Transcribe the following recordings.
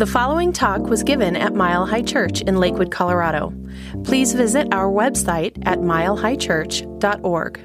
The following talk was given at Mile High Church in Lakewood, Colorado. Please visit our website at milehighchurch.org.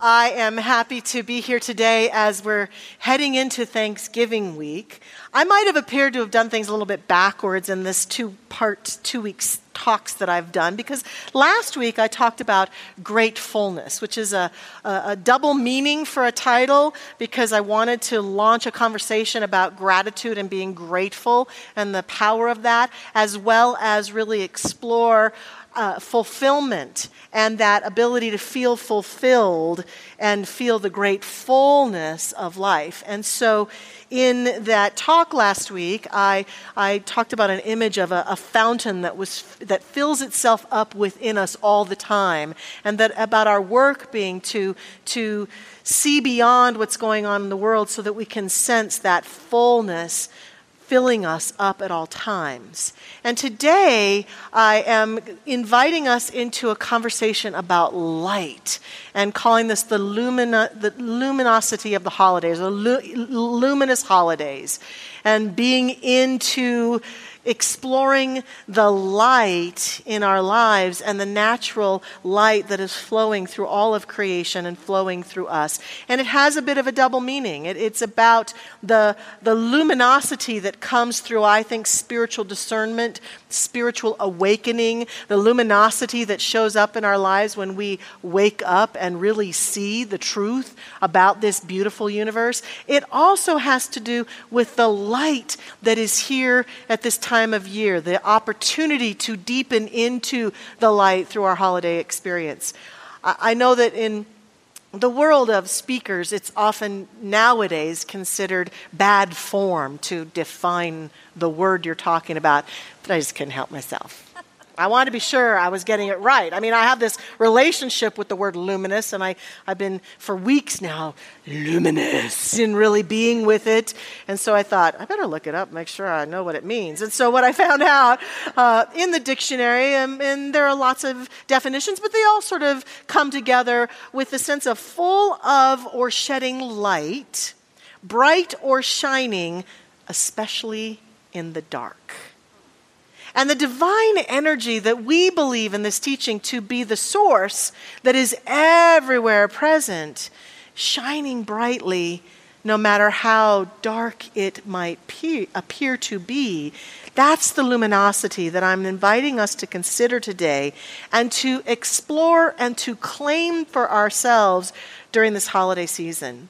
I am happy to be here today as we're heading into Thanksgiving week. I might have appeared to have done things a little bit backwards in this two part, two weeks talks that I've done because last week I talked about gratefulness, which is a, a, a double meaning for a title because I wanted to launch a conversation about gratitude and being grateful and the power of that, as well as really explore uh, fulfillment and that ability to feel fulfilled and feel the great fullness of life. And so, in that talk last week, I, I talked about an image of a, a fountain that, was, that fills itself up within us all the time, and that about our work being to, to see beyond what's going on in the world so that we can sense that fullness filling us up at all times. And today, I am inviting us into a conversation about light and calling this the, the luminosity of the holidays, the lu- luminous holidays, and being into exploring the light in our lives and the natural light that is flowing through all of creation and flowing through us. And it has a bit of a double meaning. It, it's about the, the luminosity that comes through, I think, spiritual discernment, spiritual awakening, the luminosity that shows up in our lives when we wake up and really see the truth about this beautiful universe. It also has to do with the light that is here at this time of year, the opportunity to deepen into the light through our holiday experience. I know that in the world of speakers, it's often nowadays considered bad form to define the word you're talking about, but I just couldn't help myself. I wanted to be sure I was getting it right. I mean, I have this relationship with the word luminous, and I, I've been for weeks now luminous in really being with it. And so I thought, I better look it up, make sure I know what it means. And so what I found out uh, in the dictionary, um, and there are lots of definitions, but they all sort of come together with the sense of full of or shedding light, bright or shining, especially in the dark. And the divine energy that we believe in this teaching to be the source that is everywhere present, shining brightly, no matter how dark it might appear to be. That's the luminosity that I'm inviting us to consider today and to explore and to claim for ourselves during this holiday season.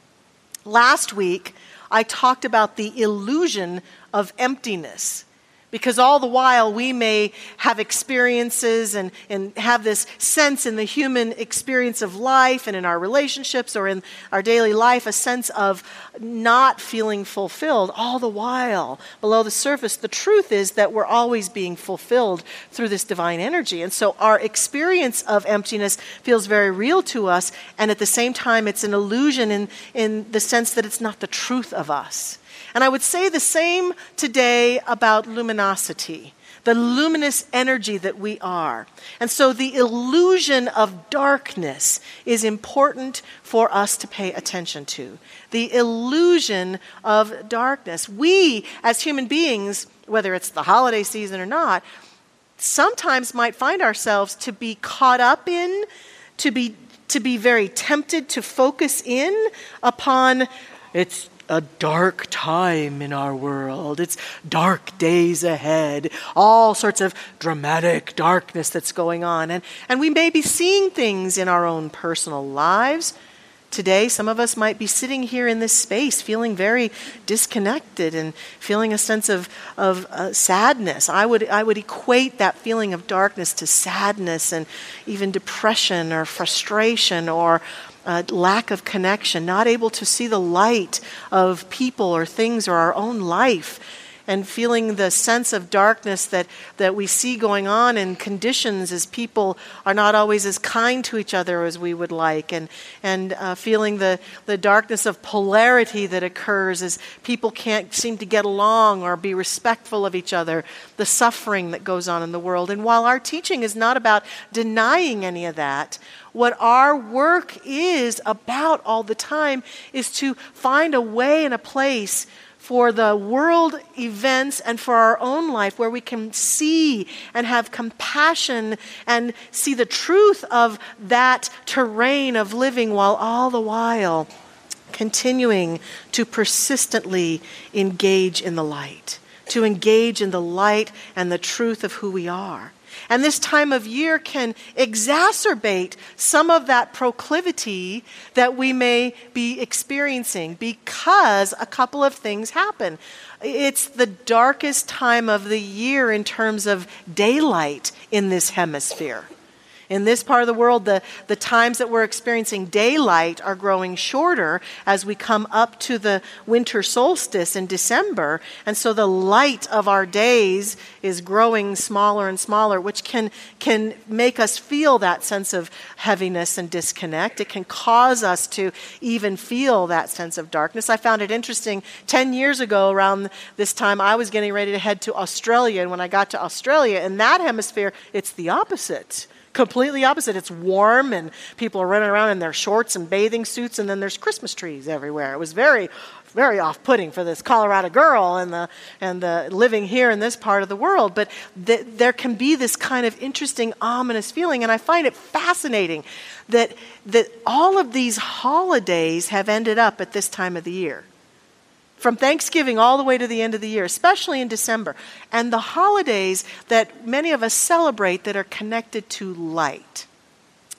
Last week, I talked about the illusion of emptiness because all the while we may have experiences and, and have this sense in the human experience of life and in our relationships or in our daily life, a sense of not feeling fulfilled. All the while, below the surface, the truth is that we're always being fulfilled through this divine energy. And so our experience of emptiness feels very real to us, and at the same time, it's an illusion in, in the sense that it's not the truth of us. And I would say the same today about luminosity, the luminous energy that we are. And so the illusion of darkness is important for us to pay attention to. The illusion of darkness. We, as human beings, whether it's the holiday season or not, sometimes might find ourselves to be caught up in, to be, to be very tempted to focus in upon it's a dark time in our world. It's dark days ahead, all sorts of dramatic darkness that's going on. And, and we may be seeing things in our own personal lives. Today, some of us might be sitting here in this space feeling very disconnected and feeling a sense of, of uh, sadness. I would, I would equate that feeling of darkness to sadness and even depression or frustration or, uh, lack of connection, not able to see the light of people or things or our own life, and feeling the sense of darkness that, that we see going on in conditions as people are not always as kind to each other as we would like, and, and uh, feeling the, the darkness of polarity that occurs as people can't seem to get along or be respectful of each other, the suffering that goes on in the world. And while our teaching is not about denying any of that, what our work is about all the time is to find a way and a place for the world events and for our own life where we can see and have compassion and see the truth of that terrain of living while all the while continuing to persistently engage in the light, to engage in the light and the truth of who we are. And this time of year can exacerbate some of that proclivity that we may be experiencing because a couple of things happen. It's the darkest time of the year in terms of daylight in this hemisphere. In this part of the world, the, the times that we're experiencing daylight are growing shorter as we come up to the winter solstice in December. And so the light of our days is growing smaller and smaller, which can, can make us feel that sense of heaviness and disconnect. It can cause us to even feel that sense of darkness. I found it interesting 10 years ago, around this time, I was getting ready to head to Australia. And when I got to Australia, in that hemisphere, it's the opposite completely opposite. It's warm and people are running around in their shorts and bathing suits, and then there's Christmas trees everywhere. It was very, very off-putting for this Colorado girl and the and the living here in this part of the world. But th- there can be this kind of interesting, ominous feeling, and I find it fascinating that that all of these holidays have ended up at this time of the year from Thanksgiving all the way to the end of the year, especially in December, and the holidays that many of us celebrate that are connected to light.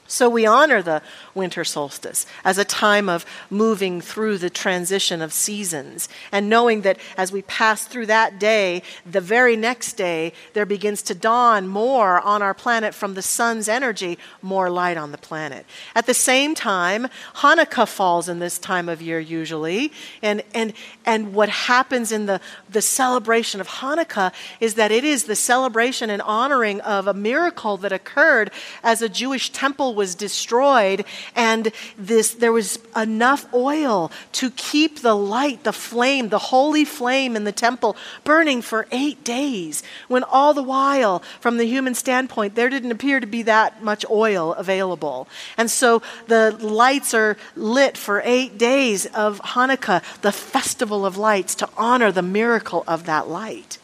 So we honor the winter solstice as a time of moving through the transition of seasons and knowing that as we pass through that day, the very next day, there begins to dawn more on our planet from the sun's energy, more light on the planet. At the same time, Hanukkah falls in this time of year usually. And, and, and what happens in the, the celebration of Hanukkah is that it is the celebration and honoring of a miracle that occurred as a Jewish temple was destroyed, and this, there was enough oil to keep the light, the flame, the holy flame in the temple burning for eight days, when all the while, from the human standpoint, there didn't appear to be that much oil available. And so the lights are lit for eight days of Hanukkah, the festival of lights, to honor the miracle of that light.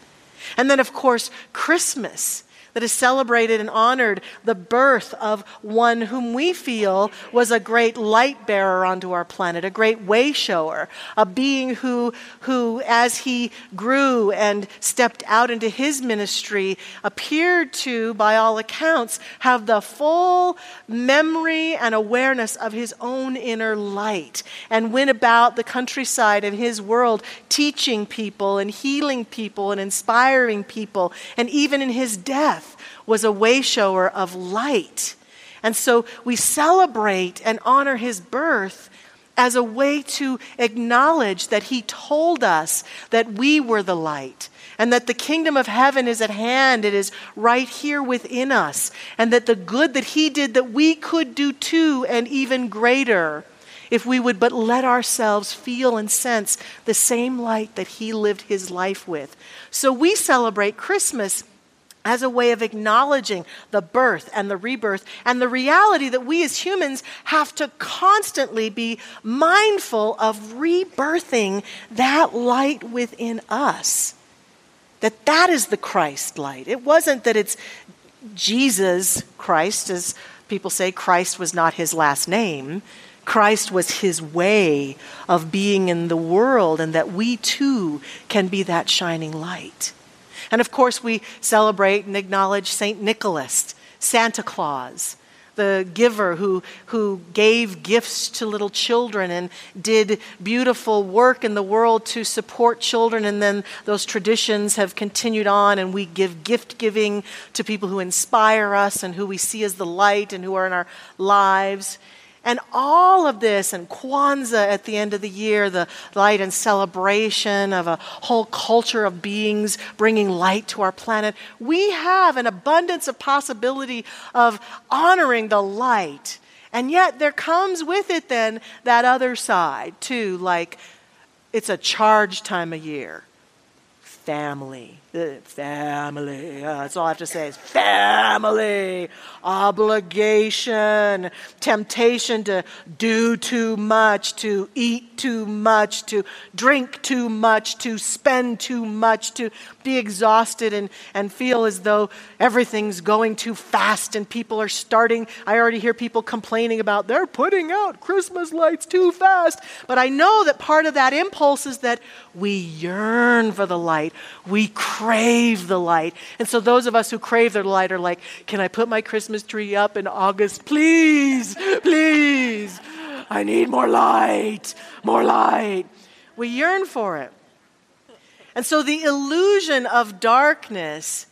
And then, of course, Christmas that has celebrated and honored the birth of one whom we feel was a great light bearer onto our planet, a great way shower, a being who, who, as he grew and stepped out into his ministry, appeared to, by all accounts, have the full memory and awareness of his own inner light and went about the countryside and his world teaching people and healing people and inspiring people. And even in his death, was a way shower of light. And so we celebrate and honor his birth as a way to acknowledge that he told us that we were the light and that the kingdom of heaven is at hand. It is right here within us. And that the good that he did, that we could do too, and even greater, if we would but let ourselves feel and sense the same light that he lived his life with. So we celebrate Christmas as a way of acknowledging the birth and the rebirth and the reality that we as humans have to constantly be mindful of rebirthing that light within us. That that is the christ light. It wasn't that it's jesus christ as people say christ was not his last name. Christ was his way of being in the world, and that we too can be that shining light. And of course, we celebrate and acknowledge St. Nicholas, Santa Claus, the giver who, who gave gifts to little children and did beautiful work in the world to support children. And then those traditions have continued on, and we give gift giving to people who inspire us and who we see as the light and who are in our lives. And all of this, and Kwanzaa at the end of the year, the light and celebration of a whole culture of beings bringing light to our planet, we have an abundance of possibility of honoring the light. And yet there comes with it then that other side, too, like it's a charged time of year family. Family. Uh, that's all I have to say is family. Obligation. Temptation to do too much, to eat too much, to drink too much, to spend too much, to be exhausted and, and feel as though everything's going too fast and people are starting. I already hear people complaining about they're putting out Christmas lights too fast. But I know that part of that impulse is that we yearn for the light. We crave the light. And so those of us who crave the light are like, can I put my Christmas tree up in August? Please, please. I need more light, more light. We yearn for it. And so the illusion of darkness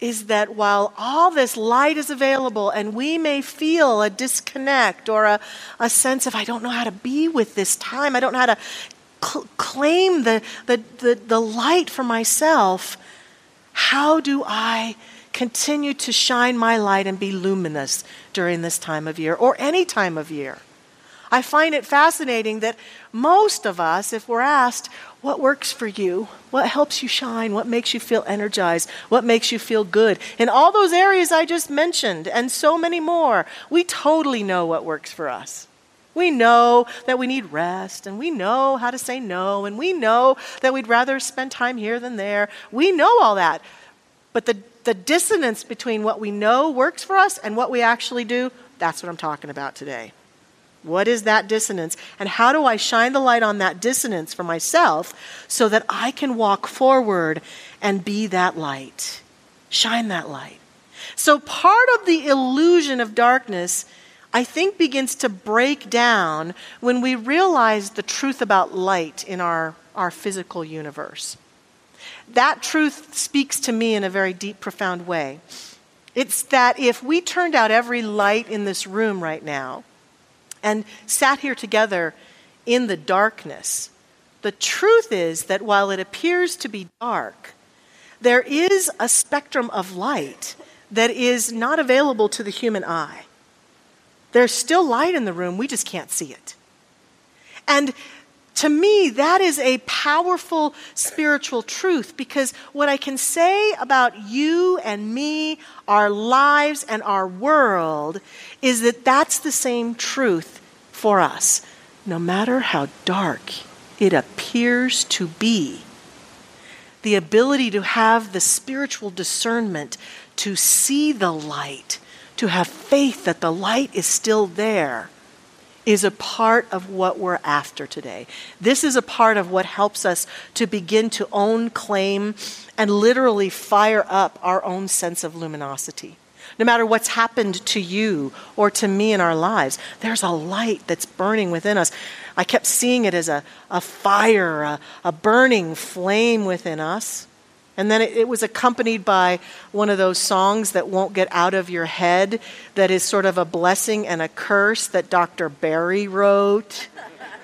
is that while all this light is available and we may feel a disconnect or a, a sense of, I don't know how to be with this time, I don't know how to cl- claim the, the, the, the light for myself, how do I continue to shine my light and be luminous during this time of year or any time of year? I find it fascinating that most of us, if we're asked, what works for you? What helps you shine? What makes you feel energized? What makes you feel good? In all those areas I just mentioned, and so many more, we totally know what works for us. We know that we need rest, and we know how to say no, and we know that we'd rather spend time here than there. We know all that. But the, the dissonance between what we know works for us and what we actually do, that's what I'm talking about today. What is that dissonance? And how do I shine the light on that dissonance for myself so that I can walk forward and be that light? Shine that light. So, part of the illusion of darkness I think begins to break down when we realize the truth about light in our, our physical universe. That truth speaks to me in a very deep, profound way. It's that if we turned out every light in this room right now and sat here together in the darkness, the truth is that while it appears to be dark, there is a spectrum of light that is not available to the human eye. There's still light in the room, we just can't see it. And to me, that is a powerful spiritual truth because what I can say about you and me, our lives, and our world is that that's the same truth for us. No matter how dark it appears to be, the ability to have the spiritual discernment to see the light to have faith that the light is still there is a part of what we're after today. This is a part of what helps us to begin to own, claim, and literally fire up our own sense of luminosity. No matter what's happened to you or to me in our lives, there's a light that's burning within us. I kept seeing it as a, a fire, a, a burning flame within us. And then it, it, was accompanied by one of those songs that won't get out of your head, that is sort of a blessing and a curse that Dr. Barry wrote.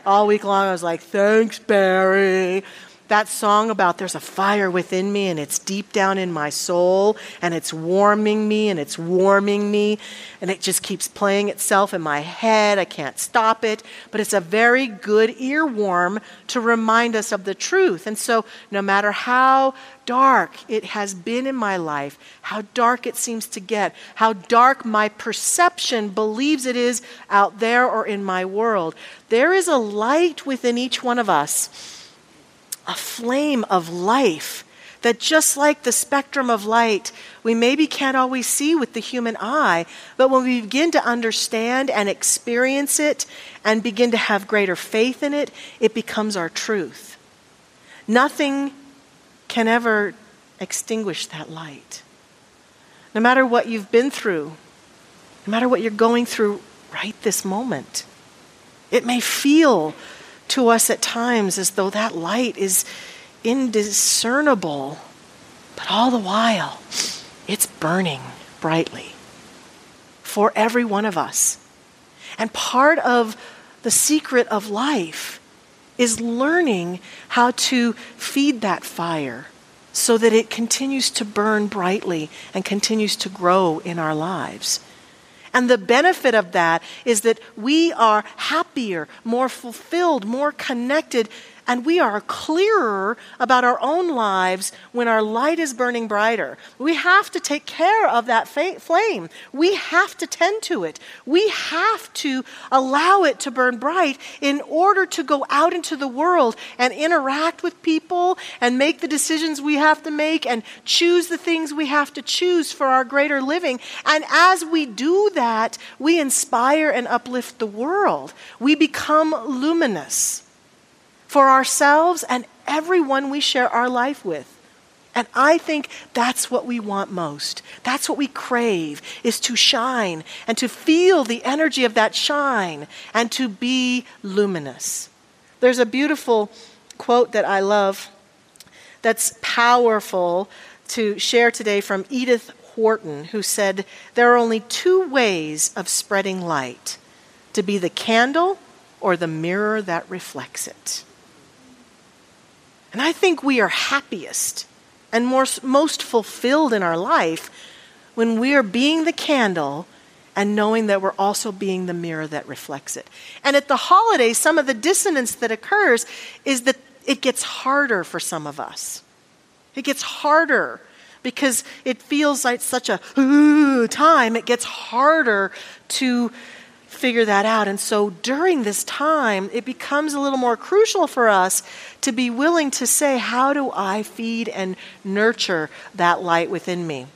All week long, I was like, thanks, Barry that song about there's a fire within me and it's deep down in my soul and it's warming me and it's warming me and it just keeps playing itself in my head. I can't stop it, but it's a very good earworm to remind us of the truth. And so, no matter how dark it has been in my life, how dark it seems to get, how dark my perception believes it is out there or in my world, there is a light within each one of us a flame of life that just like the spectrum of light, we maybe can't always see with the human eye, but when we begin to understand and experience it and begin to have greater faith in it, it becomes our truth. Nothing can ever extinguish that light. No matter what you've been through, no matter what you're going through right this moment, it may feel to us at times as though that light is indiscernible, but all the while, it's burning brightly for every one of us. And part of the secret of life is learning how to feed that fire so that it continues to burn brightly and continues to grow in our lives. And the benefit of that is that we are happier, more fulfilled, more connected and we are clearer about our own lives when our light is burning brighter. We have to take care of that flame. We have to tend to it. We have to allow it to burn bright in order to go out into the world and interact with people and make the decisions we have to make and choose the things we have to choose for our greater living. And as we do that, we inspire and uplift the world. We become luminous for ourselves and everyone we share our life with. And I think that's what we want most. That's what we crave is to shine and to feel the energy of that shine and to be luminous. There's a beautiful quote that I love that's powerful to share today from Edith Wharton, who said, There are only two ways of spreading light to be the candle or the mirror that reflects it. And I think we are happiest and more, most fulfilled in our life when we are being the candle and knowing that we're also being the mirror that reflects it. And at the holidays, some of the dissonance that occurs is that it gets harder for some of us. It gets harder because it feels like such a ooh, time. It gets harder to figure that out. And so during this time, it becomes a little more crucial for us to be willing to say, How do I feed and nurture that light within me?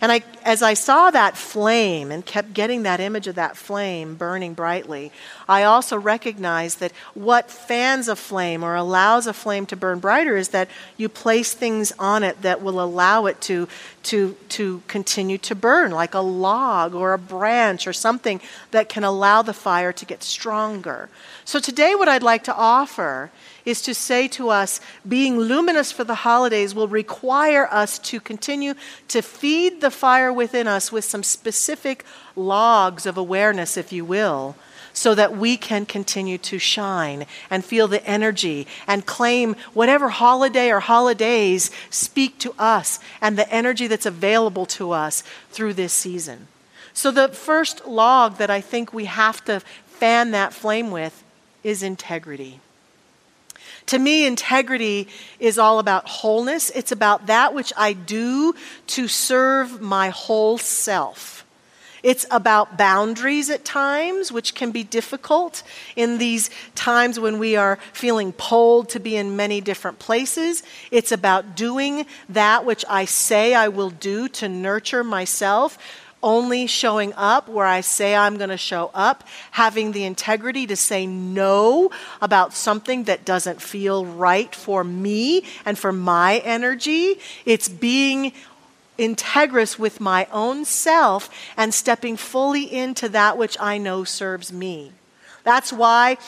And I, as I saw that flame and kept getting that image of that flame burning brightly, I also recognized that what fans a flame or allows a flame to burn brighter is that you place things on it that will allow it to, to, to continue to burn, like a log or a branch or something that can allow the fire to get stronger. So today, what I'd like to offer is to say to us being luminous for the holidays will require us to continue to feed the fire within us with some specific logs of awareness, if you will, so that we can continue to shine and feel the energy and claim whatever holiday or holidays speak to us and the energy that's available to us through this season. So, the first log that I think we have to fan that flame with is integrity. To me, integrity is all about wholeness. It's about that which I do to serve my whole self. It's about boundaries at times, which can be difficult in these times when we are feeling pulled to be in many different places. It's about doing that which I say I will do to nurture myself only showing up where I say I'm going to show up, having the integrity to say no about something that doesn't feel right for me and for my energy. It's being integrous with my own self and stepping fully into that which I know serves me. That's why,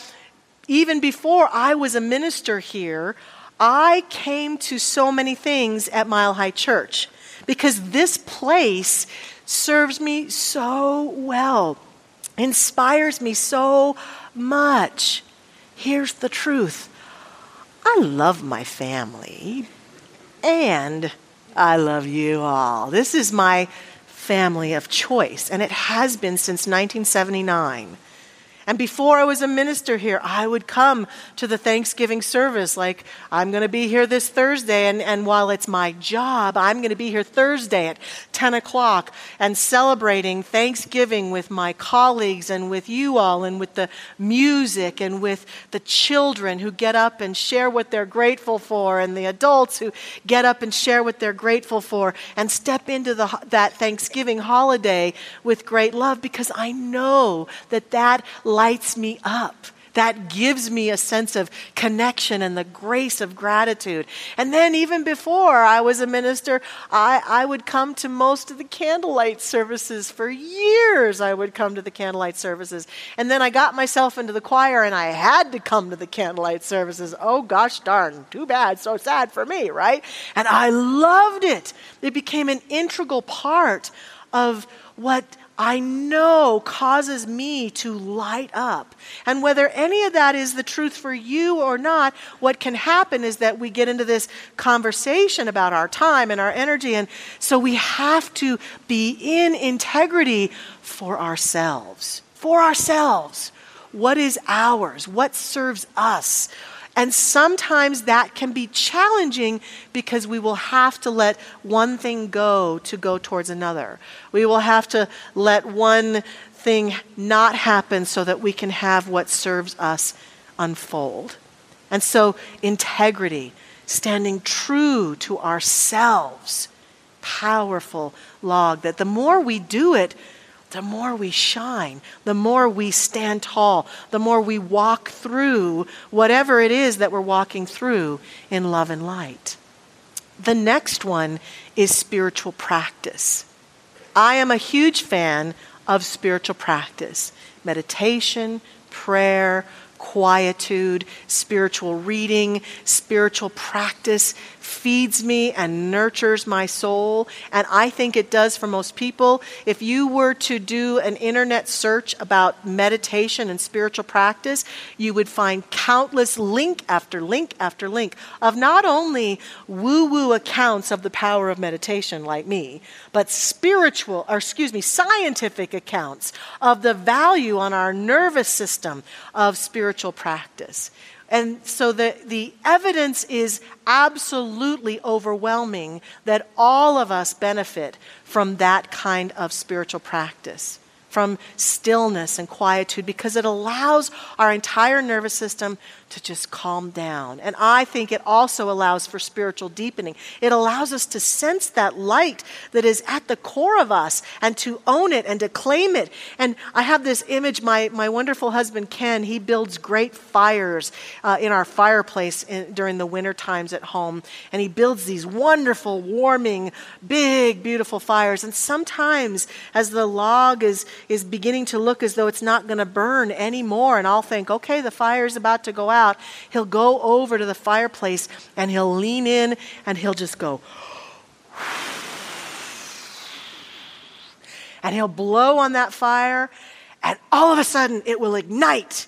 even before I was a minister here, I came to so many things at Mile High Church because this place serves me so well, inspires me so much. Here's the truth I love my family, and I love you all. This is my family of choice, and it has been since 1979. And before I was a minister here, I would come to the Thanksgiving service. Like, I'm going to be here this Thursday. And, and while it's my job, I'm going to be here Thursday at 10 o'clock and celebrating Thanksgiving with my colleagues and with you all and with the music and with the children who get up and share what they're grateful for and the adults who get up and share what they're grateful for and step into the, that Thanksgiving holiday with great love because I know that that lights me up. That gives me a sense of connection and the grace of gratitude. And then, even before I was a minister, I, I would come to most of the candlelight services. For years, I would come to the candlelight services. And then I got myself into the choir and I had to come to the candlelight services. Oh, gosh darn, too bad, so sad for me, right? And I loved it. It became an integral part of what I know causes me to light up. And whether any of that is the truth for you or not, what can happen is that we get into this conversation about our time and our energy. And so we have to be in integrity for ourselves. For ourselves. What is ours? What serves us? And sometimes that can be challenging because we will have to let one thing go to go towards another. We will have to let one thing not happen so that we can have what serves us unfold. And so, integrity, standing true to ourselves, powerful log that the more we do it, the more we shine, the more we stand tall, the more we walk through whatever it is that we're walking through in love and light. The next one is spiritual practice. I am a huge fan of spiritual practice meditation, prayer, quietude, spiritual reading, spiritual practice feeds me and nurtures my soul. And I think it does for most people. If you were to do an internet search about meditation and spiritual practice, you would find countless link after link after link of not only woo woo accounts of the power of meditation, like me, but spiritual, or excuse me, scientific accounts of the value on our nervous system of spiritual practice. And so the, the evidence is absolutely overwhelming that all of us benefit from that kind of spiritual practice from stillness and quietude because it allows our entire nervous system to just calm down. And I think it also allows for spiritual deepening. It allows us to sense that light that is at the core of us and to own it and to claim it. And I have this image, my, my wonderful husband Ken, he builds great fires uh, in our fireplace in, during the winter times at home. And he builds these wonderful, warming, big, beautiful fires. And sometimes as the log is, is beginning to look as though it's not going to burn anymore, and I'll think, okay, the fire's about to go out, he'll go over to the fireplace and he'll lean in and he'll just go, and he'll blow on that fire, and all of a sudden it will ignite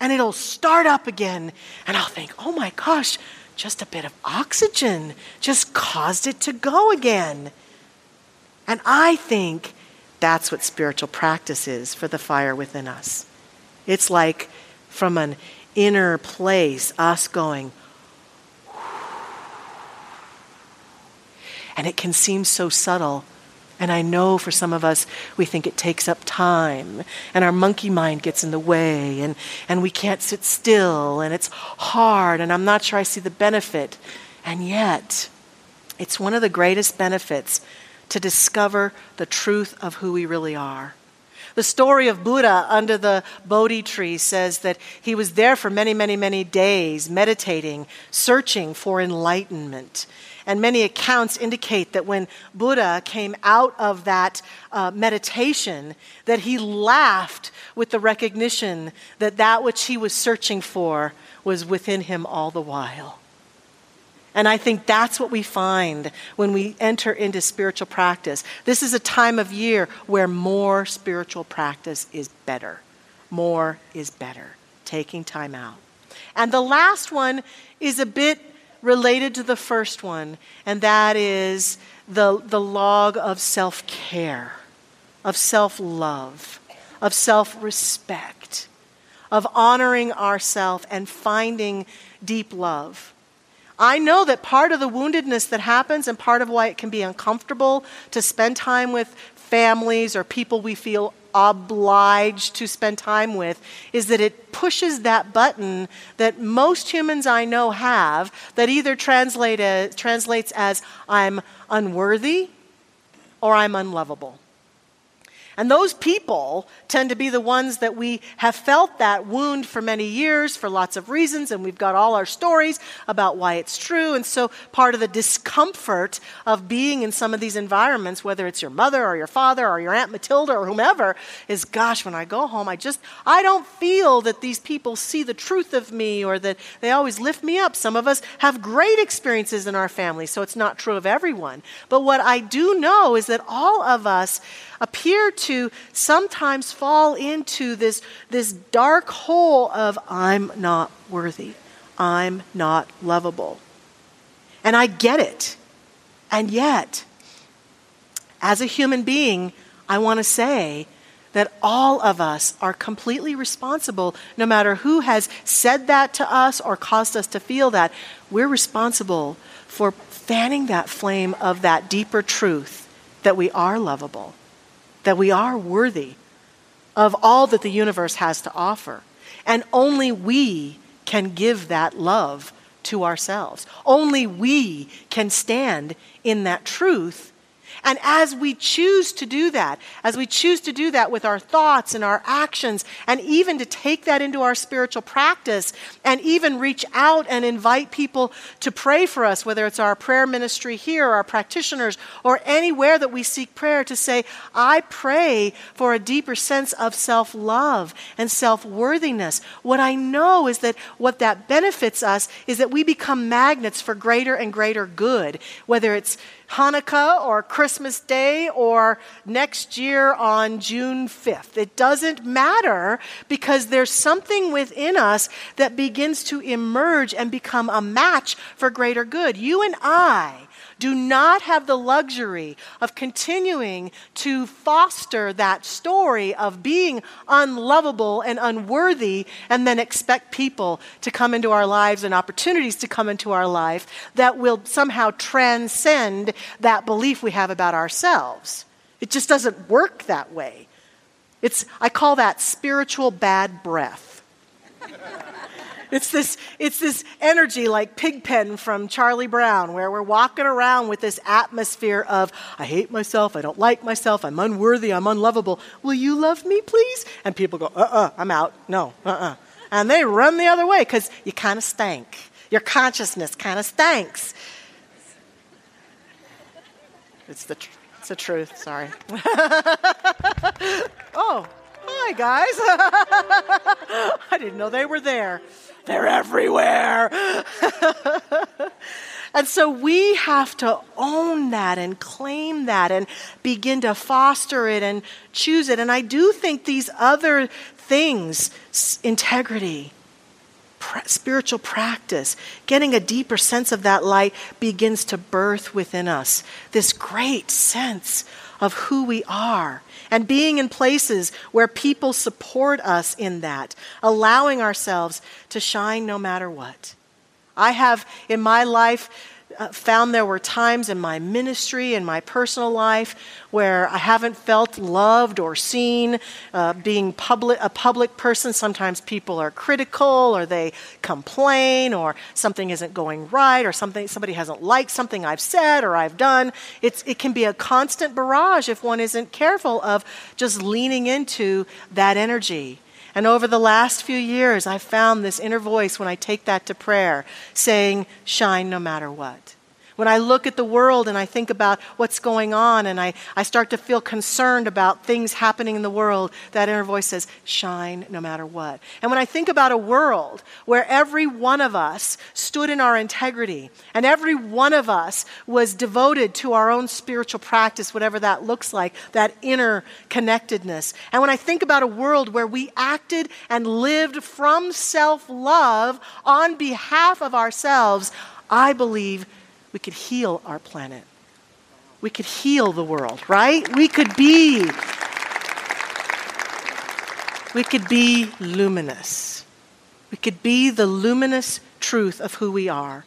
and it'll start up again. And I'll think, oh my gosh, just a bit of oxygen just caused it to go again. And I think that's what spiritual practice is for the fire within us. It's like from an inner place, us going, and it can seem so subtle. And I know for some of us, we think it takes up time, and our monkey mind gets in the way, and, and we can't sit still, and it's hard, and I'm not sure I see the benefit. And yet, it's one of the greatest benefits to discover the truth of who we really are. The story of Buddha under the Bodhi tree says that he was there for many, many, many days, meditating, searching for enlightenment. And many accounts indicate that when Buddha came out of that uh, meditation, that he laughed with the recognition that that which he was searching for was within him all the while. And I think that's what we find when we enter into spiritual practice. This is a time of year where more spiritual practice is better. More is better. Taking time out. And the last one is a bit related to the first one, and that is the, the log of self care, of self love, of self respect, of honoring ourselves and finding deep love. I know that part of the woundedness that happens and part of why it can be uncomfortable to spend time with families or people we feel obliged to spend time with is that it pushes that button that most humans I know have that either translate as, translates as I'm unworthy or I'm unlovable. And those people tend to be the ones that we have felt that wound for many years for lots of reasons, and we've got all our stories about why it's true. And so, part of the discomfort of being in some of these environments, whether it's your mother or your father or your Aunt Matilda or whomever, is gosh, when I go home, I just, I don't feel that these people see the truth of me or that they always lift me up. Some of us have great experiences in our family, so it's not true of everyone. But what I do know is that all of us appear to sometimes fall into this, this dark hole of, I'm not worthy, I'm not lovable. And I get it. And yet, as a human being, I want to say that all of us are completely responsible, no matter who has said that to us or caused us to feel that. We're responsible for fanning that flame of that deeper truth that we are lovable, that we are worthy of all that the universe has to offer. And only we can give that love to ourselves. Only we can stand in that truth and as we choose to do that, as we choose to do that with our thoughts and our actions, and even to take that into our spiritual practice, and even reach out and invite people to pray for us, whether it's our prayer ministry here, our practitioners, or anywhere that we seek prayer, to say, I pray for a deeper sense of self love and self worthiness. What I know is that what that benefits us is that we become magnets for greater and greater good, whether it's Hanukkah or Christmas Day or next year on June 5th. It doesn't matter because there's something within us that begins to emerge and become a match for greater good. You and I do not have the luxury of continuing to foster that story of being unlovable and unworthy and then expect people to come into our lives and opportunities to come into our life that will somehow transcend that belief we have about ourselves. It just doesn't work that way. It's, I call that spiritual bad breath. It's this, it's this energy like Pigpen from Charlie Brown, where we're walking around with this atmosphere of, I hate myself, I don't like myself, I'm unworthy, I'm unlovable. Will you love me, please? And people go, uh uh-uh, uh, i am out. No, uh uh-uh. uh. And they run the other way because you kind of stank. Your consciousness kind of stanks. It's the, tr- it's the truth, sorry. oh, hi, guys. I didn't know they were there. They're everywhere. and so we have to own that and claim that and begin to foster it and choose it. And I do think these other things integrity, spiritual practice, getting a deeper sense of that light begins to birth within us this great sense of who we are and being in places where people support us in that, allowing ourselves to shine no matter what. I have in my life found there were times in my ministry and my personal life where I haven't felt loved or seen. Uh, being public, a public person, sometimes people are critical or they complain or something isn't going right or something somebody hasn't liked something I've said or I've done. It's, it can be a constant barrage if one isn't careful of just leaning into that energy. And over the last few years, I've found this inner voice when I take that to prayer saying, Shine no matter what. When I look at the world and I think about what's going on and I, I start to feel concerned about things happening in the world, that inner voice says, shine no matter what. And when I think about a world where every one of us stood in our integrity and every one of us was devoted to our own spiritual practice, whatever that looks like, that inner connectedness. And when I think about a world where we acted and lived from self love on behalf of ourselves, I believe we could heal our planet. We could heal the world, right? We could be we could be luminous. We could be the luminous truth of who we are.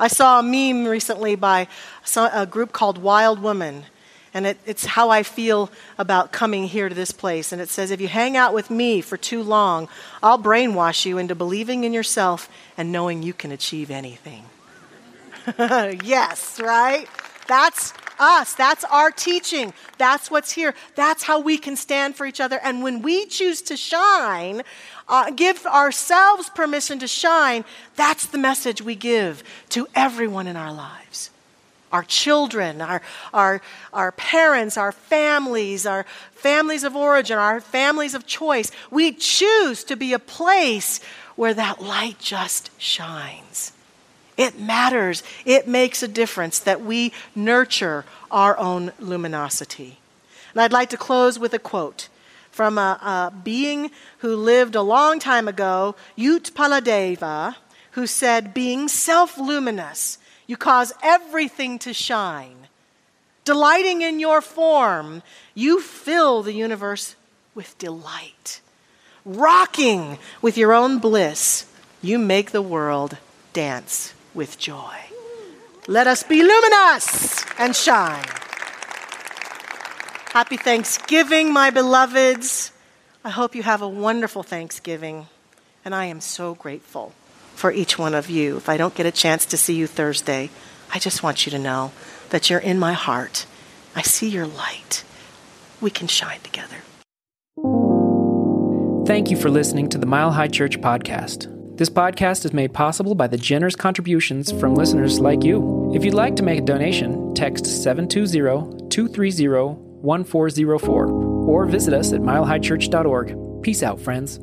I saw a meme recently by a group called Wild Woman, and it, it's how I feel about coming here to this place. And it says, If you hang out with me for too long, I'll brainwash you into believing in yourself and knowing you can achieve anything. yes, right? That's us. That's our teaching. That's what's here. That's how we can stand for each other. And when we choose to shine, uh, give ourselves permission to shine, that's the message we give to everyone in our lives. Our children, our, our, our parents, our families, our families of origin, our families of choice. We choose to be a place where that light just shines. It matters. It makes a difference that we nurture our own luminosity. And I'd like to close with a quote from a, a being who lived a long time ago, Utpaladeva, who said, Being self luminous, you cause everything to shine. Delighting in your form, you fill the universe with delight, rocking with your own bliss, you make the world dance with joy. Let us be luminous and shine. Happy Thanksgiving, my beloveds. I hope you have a wonderful Thanksgiving. And I am so grateful for each one of you. If I don't get a chance to see you Thursday, I just want you to know that you're in my heart. I see your light. We can shine together. Thank you for listening to the Mile High Church podcast. This podcast is made possible by the generous contributions from listeners like you. If you'd like to make a donation, text 720 230 1404 or visit us at milehighchurch.org. Peace out, friends.